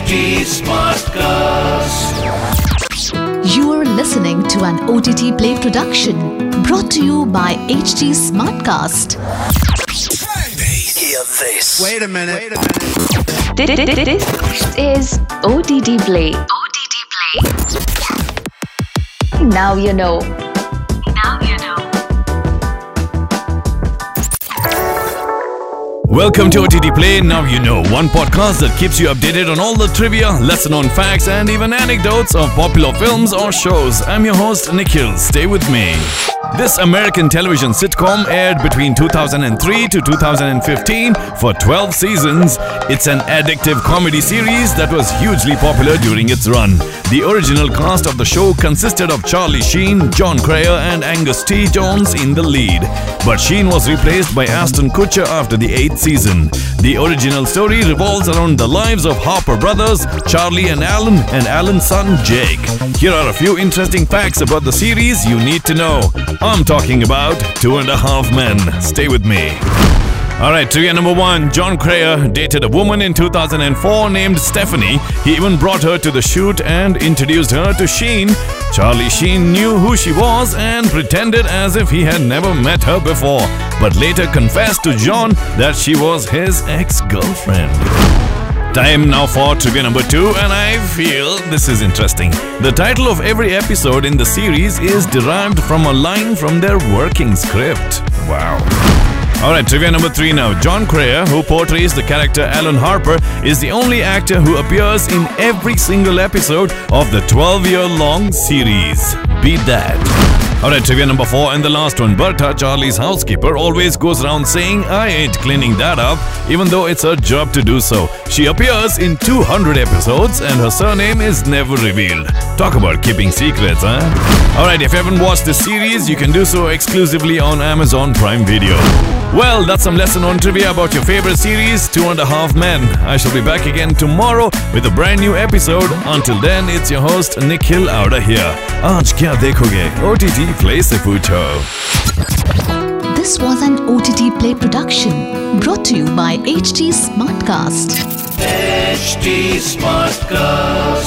HT Smartcast. You are listening to an OTT Play production brought to you by HT Smartcast. Hear this. Wait a minute. This is OTT Play. OTT Play. Now you know. Welcome to OTT Play. Now you know one podcast that keeps you updated on all the trivia, lesser known facts, and even anecdotes of popular films or shows. I'm your host, Nikhil. Stay with me. This American television sitcom aired between 2003 to 2015 for 12 seasons. It's an addictive comedy series that was hugely popular during its run. The original cast of the show consisted of Charlie Sheen, Jon Cryer, and Angus T. Jones in the lead. But Sheen was replaced by Ashton Kutcher after the eighth season. The original story revolves around the lives of Harper brothers, Charlie and Alan, and Alan's son Jake. Here are a few interesting facts about the series you need to know. I'm talking about Two and a Half Men. Stay with me. Alright, trivia number one. Jon Cryer dated a woman in 2004 named Stephanie. He even brought her to the shoot and introduced her to Sheen. Charlie Sheen knew who she was and pretended as if he had never met her before, but later confessed to Jon that she was his ex girlfriend. Time now for trivia number two, and I feel this is interesting. The title of every episode in the series is derived from a line from their working script. Wow. Alright, trivia number three now. Jon Cryer, who portrays the character Alan Harper, is the only actor who appears in every single episode of the 12 year long series. Beat that. Alright, trivia number four and the last one. Berta, Charlie's housekeeper, always goes around saying, I ain't cleaning that up, even though it's her job to do so. She appears in 200 episodes and her surname is never revealed. Talk about keeping secrets, huh? Alright, if you haven't watched the series, you can do so exclusively on Amazon Prime Video. Well, that's some lesson on trivia about your favorite series, Two and a Half Men. I shall be back again tomorrow with a brand new episode. Until then, it's your host Nikhil Auda here. Aaj kya dekhoge? OTT Play से पूछो. This was an OTT Play production brought to you by HT Smartcast. HT Smartcast.